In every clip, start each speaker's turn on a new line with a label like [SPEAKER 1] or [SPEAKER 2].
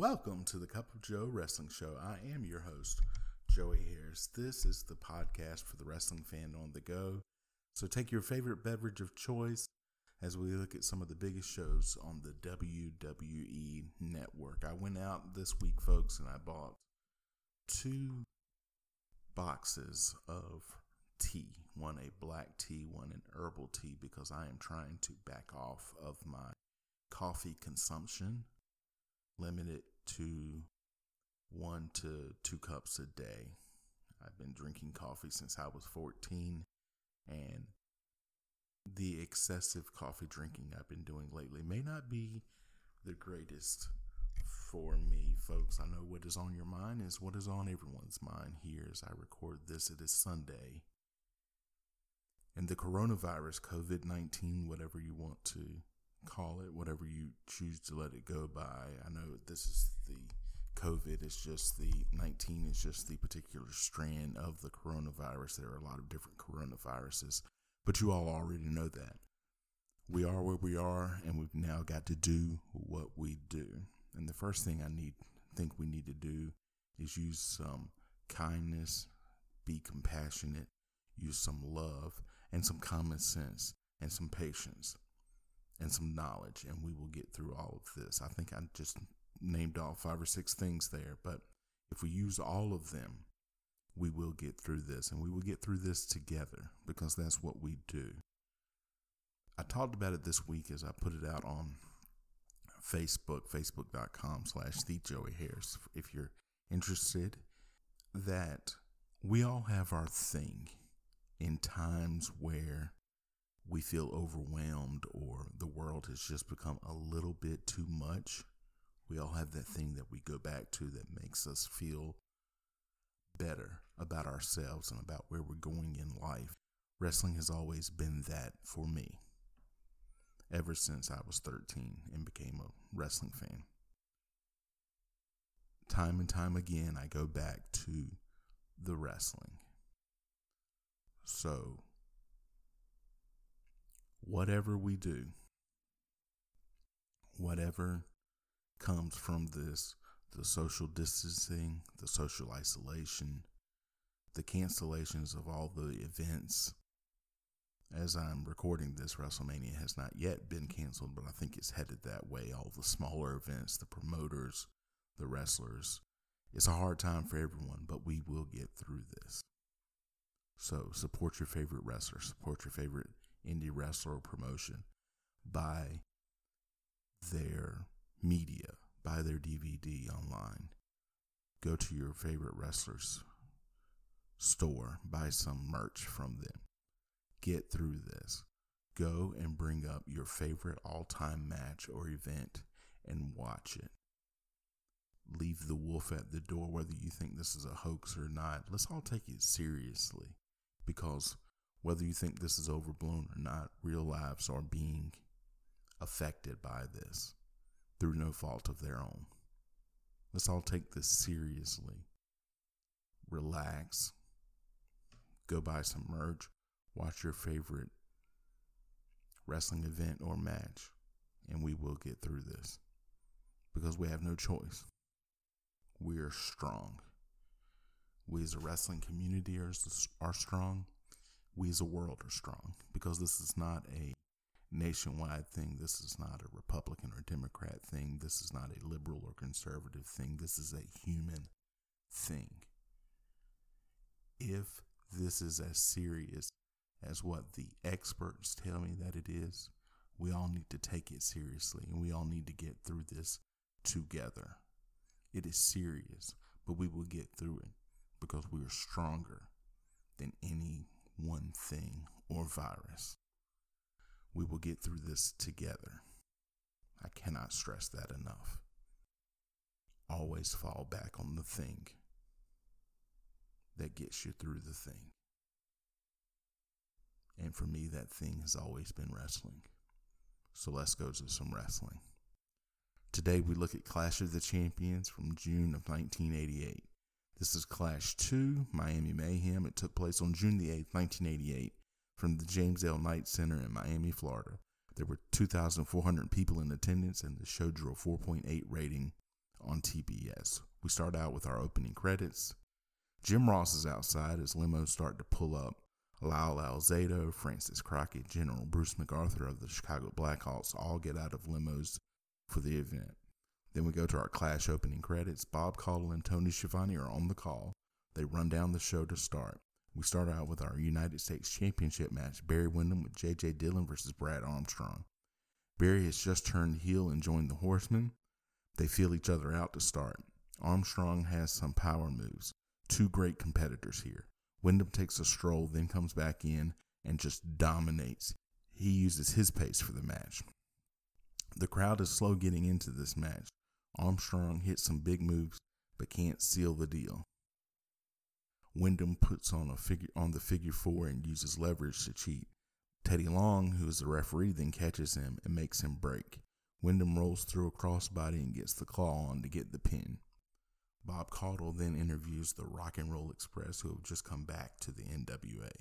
[SPEAKER 1] Welcome to the Cup of Joe Wrestling Show. I am your host, Joey Harris. This is the podcast for the wrestling fan on the go. So take your favorite beverage of choice as we look at some of the biggest shows on the WWE network. I went out this week, folks, and I bought two boxes of tea one a black tea, one an herbal tea, because I am trying to back off of my coffee consumption limit it to one to two cups a day. I've been drinking coffee since I was 14, and the excessive coffee drinking I've been doing lately may not be the greatest for me, folks. I know what is on your mind is what is on everyone's mind here as I record this. It is Sunday. And the coronavirus, COVID 19, whatever you want to call it, whatever you choose to let it go by. I know this is the COVID, it's just the 19 is just the particular strand of the coronavirus. There are a lot of different coronaviruses, but you all already know that. We are where we are, and we've now got to do what we do. And the first thing I need, think we need to do is use some kindness, be compassionate, use some love, and some common sense, and some patience and some knowledge, and we will get through all of this. I think I just named off five or six things there, but if we use all of them, we will get through this, and we will get through this together because that's what we do. I talked about it this week as I put it out on Facebook, facebook.com slash the Joey Harris. If you're interested, that we all have our thing in times where we feel overwhelmed or the world has just become a little bit too much, we all have that thing that we go back to that makes us feel better about ourselves and about where we're going in life. Wrestling has always been that for me ever since I was 13 and became a wrestling fan. Time and time again, I go back to the wrestling. So, whatever we do, whatever comes from this, the social distancing, the social isolation, the cancellations of all the events. As I'm recording this, WrestleMania has not yet been canceled, but I think it's headed that way. All the smaller events, the promoters, the wrestlers. It's a hard time for everyone, but we will get through this. So support your favorite wrestler, support your favorite indie wrestler promotion by their media, buy their DVD online, go to your favorite wrestlers store, buy some merch from them. Get through this. Go and bring up your favorite all time match or event and watch it. Leave the wolf at the door, whether you think this is a hoax or not. Let's all take it seriously because whether you think this is overblown or not, real lives are being affected by this through no fault of their own. Let's all take this seriously. Relax. Go buy some merch. Watch your favorite wrestling event or match. And we will get through this because we have no choice. We are strong. We as a wrestling community are, are strong we as a world are strong because this is not a nationwide thing. This is not a Republican or Democrat thing. This is not a liberal or conservative thing. This is a human thing. If this is as serious as what the experts tell me that it is, we all need to take it seriously and we all need to get through this together. It is serious, but we will get through it because we are stronger than any one thing or virus. We will get through this together. I cannot stress that enough. always fall back on the thing that gets you through the thing. And for me, that thing has always been wrestling. So let's go to some wrestling. Today we look at Clash of the Champions from June of 1988. This is Clash 2, Miami Mayhem. It took place on June the 8th, 1988, from the James L. Knight Center in Miami, Florida. There were 2,400 people in attendance, and the show drew a 4.8 rating on TBS. We start out with our opening credits. Jim Ross is outside as limos start to pull up. Lyle Alzado, Frances Crockett, General Bruce MacArthur of the Chicago Blackhawks all get out of limos for the event. Then we go to our Clash opening credits. Bob Caudle and Tony Schiavone are on the call. They run down the show to start. We start out with our United States Championship match Barry Windham with J.J. Dillon versus Brad Armstrong. Barry has just turned heel and joined the Horsemen. They feel each other out to start. Armstrong has some power moves. Two great competitors here. Windham takes a stroll, then comes back in and just dominates. He uses his pace for the match. The crowd is slow getting into this match. Armstrong hits some big moves but can't seal the deal. Windham puts on a figure on the figure four and uses leverage to cheat. Teddy Long, who is the referee, then catches him and makes him break. Windham rolls through a crossbody and gets the claw on to get the pin. Bob Caudle then interviews the Rock and Roll Express, who have just come back to the NWA.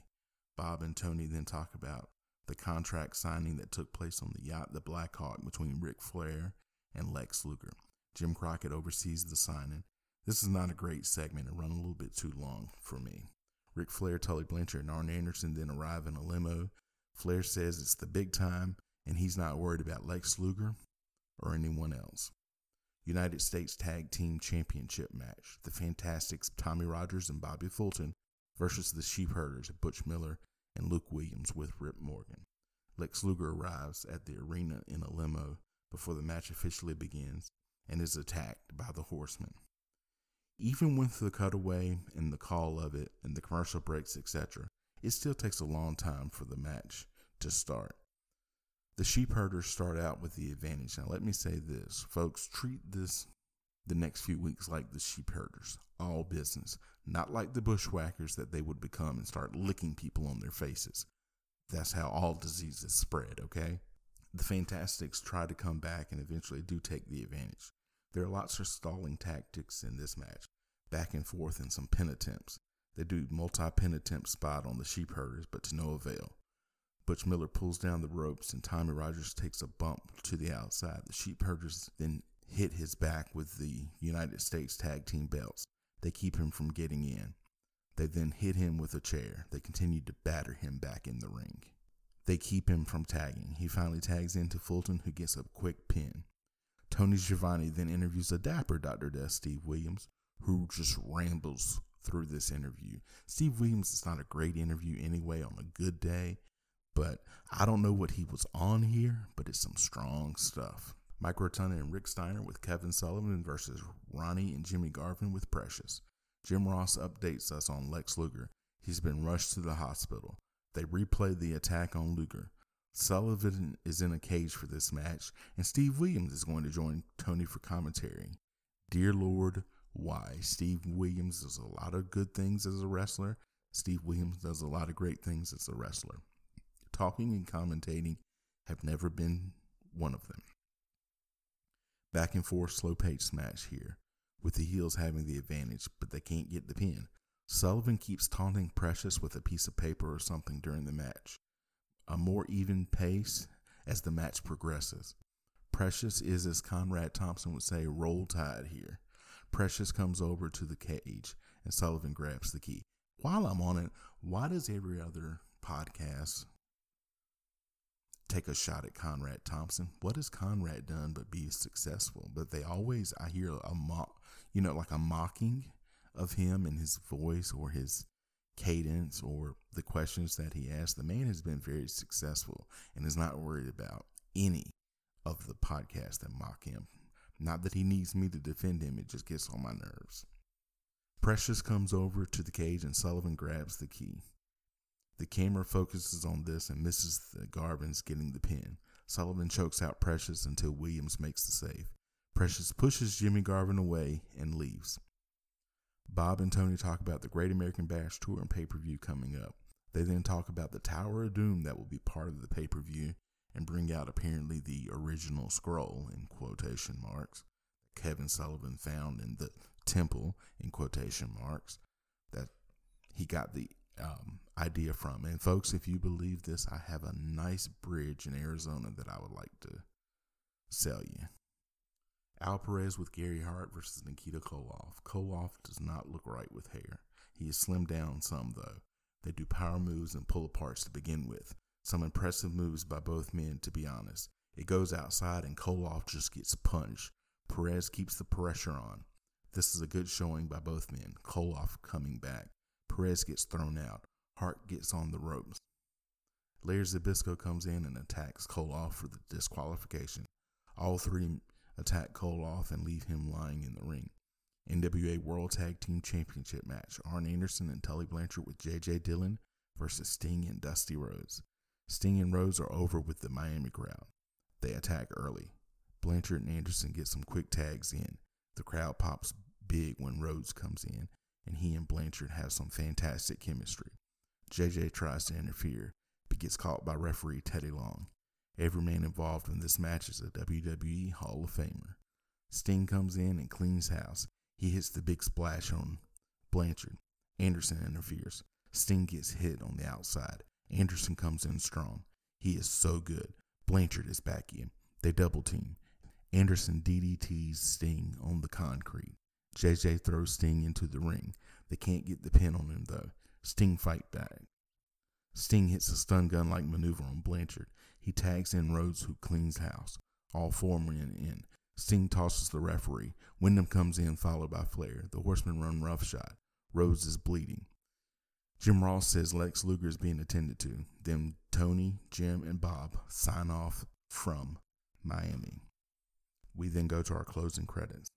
[SPEAKER 1] Bob and Tony then talk about the contract signing that took place on the yacht the Blackhawk between Ric Flair and Lex Luger. Jim Crockett oversees the signing. This is not a great segment and run a little bit too long for me. Ric Flair, Tully Blanchard, and Arn Anderson then arrive in a limo. Flair says it's the big time and he's not worried about Lex Luger or anyone else. United States Tag Team Championship match. The Fantastics, Tommy Rogers and Bobby Fulton versus the Sheepherders, Butch Miller and Luke Williams with Rip Morgan. Lex Luger arrives at the arena in a limo before the match officially begins and is attacked by the Horsemen. Even with the cutaway and the call of it and the commercial breaks, etc., it still takes a long time for the match to start. The sheepherders start out with the advantage. Now, let me say this, folks treat this the next few weeks like the sheepherders, all business, not like the bushwhackers that they would become and start licking people on their faces. That's how all diseases spread, okay? The Fantastics try to come back and eventually do take the advantage. There are lots of stalling tactics in this match, back and forth and some pin attempts. They do multi pin attempt spot on the sheepherders, but to no avail. Butch Miller pulls down the ropes and Tommy Rogers takes a bump to the outside. The sheepherders then hit his back with the United States tag team belts. They keep him from getting in. They then hit him with a chair. They continue to batter him back in the ring. They keep him from tagging. He finally tags into Fulton, who gets a quick pin. Tony Schiavone then interviews a dapper Dr. Death, Steve Williams, who just rambles through this interview. Steve Williams is not a great interview anyway on a good day, but I don't know what he was on here, but it's some strong stuff. Mike Rotunda and Rick Steiner with Kevin Sullivan versus Ronnie and Jimmy Garvin with Precious. Jim Ross updates us on Lex Luger. He's been rushed to the hospital. They replay the attack on Luger. Sullivan is in a cage for this match, and Steve Williams is going to join Tony for commentary. Dear Lord, why? Steve Williams does a lot of good things as a wrestler. Steve Williams does a lot of great things as a wrestler talking and commentating have never been one of them. Back and forth, slow paced match here, with the heels having the advantage, but they can't get the pin. Sullivan keeps taunting Precious with a piece of paper or something during the match. A more even pace as the match progresses. Precious is, as Conrad Thompson would say, roll tide here. Precious comes over to the cage and Sullivan grabs the key. While I'm on it, why does every other podcast take a shot at Conrad Thompson. What has Conrad done but be successful? But they always, I hear a mock, you know, like a mocking of him and his voice or his cadence or the questions that he asks. The man has been very successful and is not worried about any of the podcasts that mock him. Not that he needs me to defend him, it just gets on my nerves. Precious comes over to the cage and Sullivan grabs the key. The camera focuses on this and misses the Garvins getting the pin. Sullivan chokes out Precious until Williams makes the save. Precious pushes Jimmy Garvin away and leaves. Bob and Tony talk about the Great American Bash Tour and pay per view coming up. They then talk about the Tower of Doom that will be part of the pay per view and bring out apparently the original scroll in quotation marks Kevin Sullivan found in the temple in quotation marks that he got the um, idea from. And folks, if you believe this, I have a nice bridge in Arizona that I would like to sell you. Al Perez with Gary Hart versus Nikita Koloff. Koloff does not look right with hair. He is slimmed down some though. They do power moves and pull aparts to begin with. Some impressive moves by both men, to be honest. It goes outside and Koloff just gets punched. Perez keeps the pressure on. This is a good showing by both men. Koloff coming back. Perez gets thrown out. Hart gets on the ropes. Larry Zbyszko comes in and attacks Koloff for the disqualification. All three attack Koloff and leave him lying in the ring. NWA World Tag Team Championship match Arn Anderson and Tully Blanchard with JJ Dillon versus Sting and Dusty Rhodes. Sting and Rhodes are over with the Miami crowd. They attack early. Blanchard and Anderson get some quick tags in. The crowd pops big when Rhodes comes in, and he and Blanchard have some fantastic chemistry. JJ tries to interfere, but gets caught by referee Teddy Long. Every man involved in this match is a WWE Hall of Famer. Sting comes in and cleans house. He hits the big splash on Blanchard. Anderson interferes. Sting gets hit on the outside. Anderson comes in strong. He is so good. Blanchard is back in. They double team. Anderson DDTs Sting on the concrete. JJ throws Sting into the ring. They can't get the pin on him though. Sting fight back. Sting hits a stun gun like maneuver on Blanchard. He tags in Rhodes, who cleans house. All four men in. Sting tosses the referee. Windham comes in, followed by Flair. The horsemen run roughshod. Rhodes is bleeding. Jim Ross says Lex Luger is being attended to. Then Tony, Jim, and Bob sign off from Miami. We then go to our closing credits.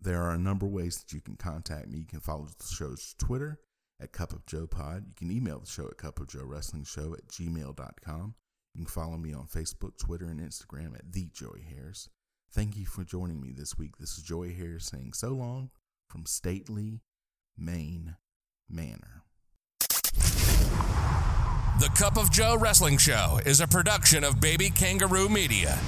[SPEAKER 1] There are a number of ways that you can contact me. You can follow the show's Twitter at Cup of Joe Pod. You can email the show at Cup of Joe Wrestling Show at gmail.com. You can follow me on Facebook, Twitter, and Instagram at The Joey Harris. Thank you for joining me this week. This is Joey Harris saying so long from Stately, Maine Manor.
[SPEAKER 2] The Cup of Joe Wrestling Show is a production of Baby Kangaroo Media.